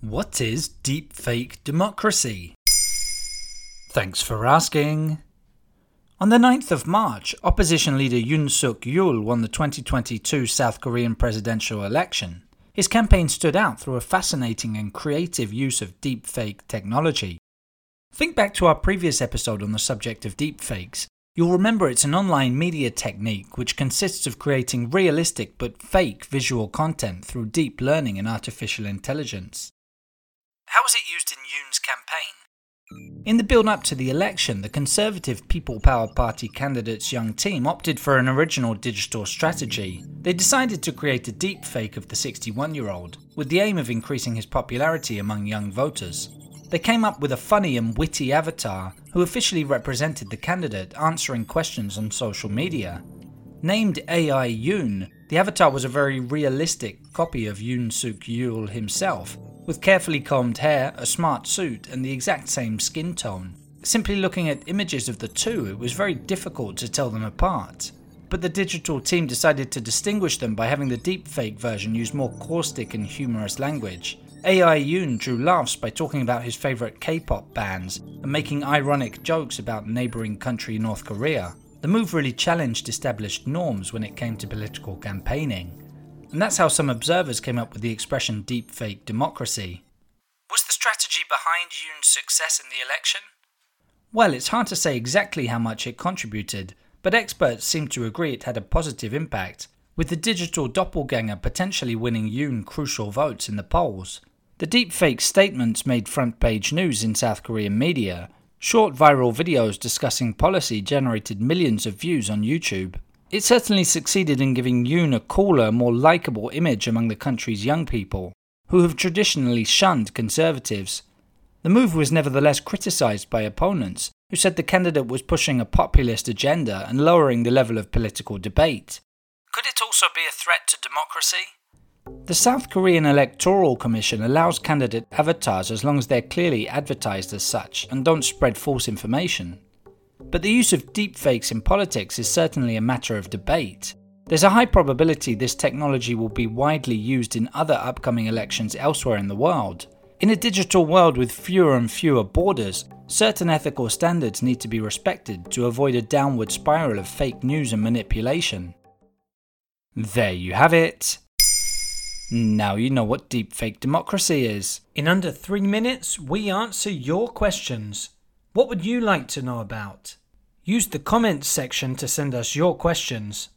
What is deepfake democracy? Thanks for asking. On the 9th of March, opposition leader Yoon Suk Yeol won the 2022 South Korean presidential election. His campaign stood out through a fascinating and creative use of deepfake technology. Think back to our previous episode on the subject of deepfakes. You'll remember it's an online media technique which consists of creating realistic but fake visual content through deep learning and artificial intelligence. How was it used in Yoon's campaign? In the build up to the election, the Conservative People Power Party candidate's young team opted for an original digital strategy. They decided to create a deep fake of the 61 year old, with the aim of increasing his popularity among young voters. They came up with a funny and witty avatar who officially represented the candidate answering questions on social media. Named AI Yoon, the avatar was a very realistic copy of Yoon Suk Yeol himself, with carefully combed hair, a smart suit, and the exact same skin tone. Simply looking at images of the two, it was very difficult to tell them apart. But the digital team decided to distinguish them by having the deepfake version use more caustic and humorous language. AI Yoon drew laughs by talking about his favourite K pop bands and making ironic jokes about neighbouring country North Korea. The move really challenged established norms when it came to political campaigning. And that's how some observers came up with the expression deepfake democracy. Was the strategy behind Yoon's success in the election? Well, it's hard to say exactly how much it contributed, but experts seem to agree it had a positive impact, with the digital doppelganger potentially winning Yoon crucial votes in the polls. The deepfake statements made front page news in South Korean media. Short viral videos discussing policy generated millions of views on YouTube. It certainly succeeded in giving Yoon a cooler, more likeable image among the country's young people, who have traditionally shunned conservatives. The move was nevertheless criticised by opponents, who said the candidate was pushing a populist agenda and lowering the level of political debate. Could it also be a threat to democracy? The South Korean Electoral Commission allows candidate avatars as long as they're clearly advertised as such and don't spread false information. But the use of deepfakes in politics is certainly a matter of debate. There's a high probability this technology will be widely used in other upcoming elections elsewhere in the world. In a digital world with fewer and fewer borders, certain ethical standards need to be respected to avoid a downward spiral of fake news and manipulation. There you have it. Now you know what deepfake democracy is. In under three minutes, we answer your questions. What would you like to know about? Use the comments section to send us your questions.